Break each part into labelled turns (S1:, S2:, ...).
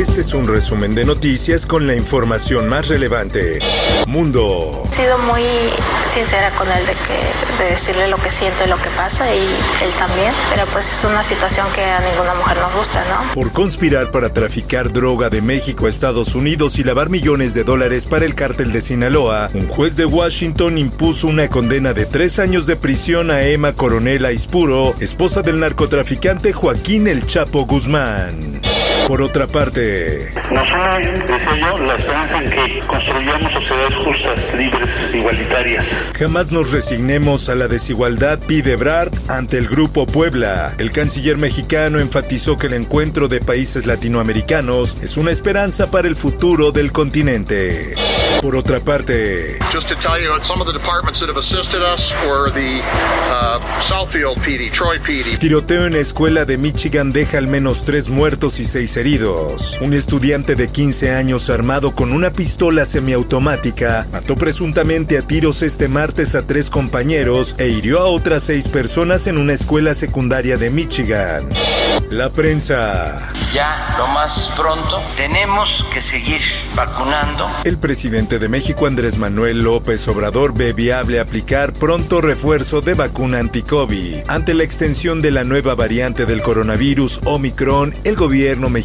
S1: Este es un resumen de noticias con la información más relevante. Mundo.
S2: He sido muy sincera con él de que de decirle lo que siento y lo que pasa y él también, pero pues es una situación que a ninguna mujer nos gusta, ¿no?
S1: Por conspirar para traficar droga de México a Estados Unidos y lavar millones de dólares para el cártel de Sinaloa, un juez de Washington impuso una condena de tres años de prisión a Emma Coronel Aispuro, esposa del narcotraficante Joaquín El Chapo Guzmán. Por otra parte,
S3: Nos une, decía yo, la esperanza en que construyamos sociedades justas, libres, igualitarias.
S1: jamás nos resignemos a la desigualdad, pide Brad ante el Grupo Puebla. El canciller mexicano enfatizó que el encuentro de países latinoamericanos es una esperanza para el futuro del continente. Por otra parte,
S4: Just to tell you, some of the departments that have assisted us were the uh, Southfield PD, Troy PD.
S1: tiroteo en escuela de Michigan deja al menos tres muertos y seis heridos. Un estudiante de 15 años armado con una pistola semiautomática mató presuntamente a tiros este martes a tres compañeros e hirió a otras seis personas en una escuela secundaria de Michigan. La prensa.
S5: Ya lo más pronto tenemos que seguir vacunando.
S1: El presidente de México, Andrés Manuel López Obrador, ve viable aplicar pronto refuerzo de vacuna anti-COVID. Ante la extensión de la nueva variante del coronavirus Omicron, el gobierno mexicano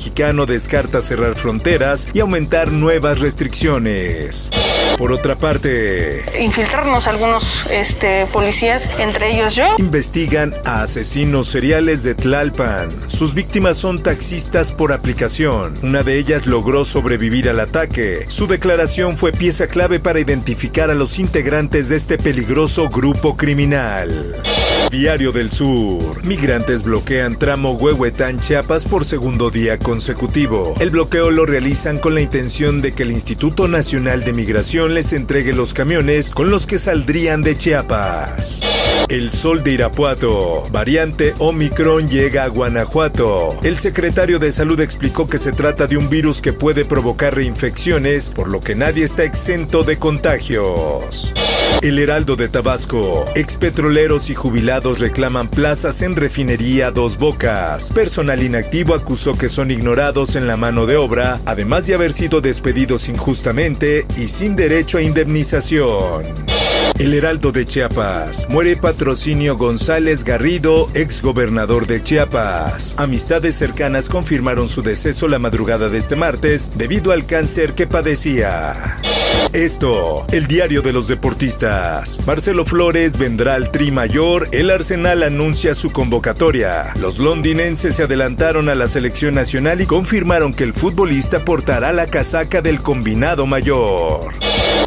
S1: descarta cerrar fronteras y aumentar nuevas restricciones. Por otra parte,
S2: Infiltrarnos algunos este, policías, entre ellos yo.
S1: investigan a asesinos seriales de Tlalpan. Sus víctimas son taxistas por aplicación. Una de ellas logró sobrevivir al ataque. Su declaración fue pieza clave para identificar a los integrantes de este peligroso grupo criminal. Diario del Sur. Migrantes bloquean tramo Huehuetán Chiapas por segundo día consecutivo. El bloqueo lo realizan con la intención de que el Instituto Nacional de Migración les entregue los camiones con los que saldrían de Chiapas. El sol de Irapuato. Variante Omicron llega a Guanajuato. El secretario de Salud explicó que se trata de un virus que puede provocar reinfecciones, por lo que nadie está exento de contagios. El Heraldo de Tabasco. Expetroleros y jubilados reclaman plazas en refinería Dos Bocas. Personal inactivo acusó que son ignorados en la mano de obra, además de haber sido despedidos injustamente y sin derecho a indemnización. El Heraldo de Chiapas. Muere Patrocinio González Garrido, ex gobernador de Chiapas. Amistades cercanas confirmaron su deceso la madrugada de este martes debido al cáncer que padecía. Esto, el diario de los deportistas. Marcelo Flores vendrá al Tri Mayor, el Arsenal anuncia su convocatoria. Los londinenses se adelantaron a la selección nacional y confirmaron que el futbolista portará la casaca del combinado mayor.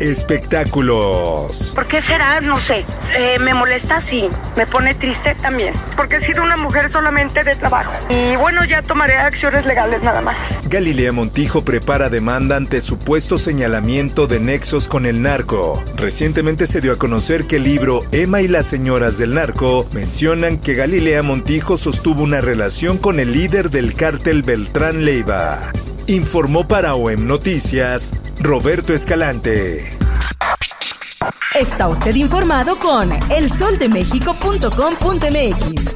S1: Espectáculos.
S6: ¿Por qué será? No sé. Eh, me molesta, sí. Me pone triste también. Porque he sido una mujer solamente de trabajo. Y bueno, ya tomaré acciones legales nada más.
S1: Galilea Montijo prepara demanda ante supuesto señalamiento de nexos con el narco. Recientemente se dio a conocer que el libro Emma y las señoras del narco mencionan que Galilea Montijo sostuvo una relación con el líder del cártel Beltrán Leiva. Informó para OEM Noticias Roberto Escalante.
S7: Está usted informado con elsoldemexico.com.mx.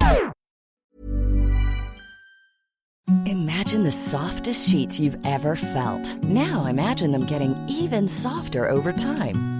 S8: Imagine the softest sheets you've ever felt. Now imagine them getting even softer over time.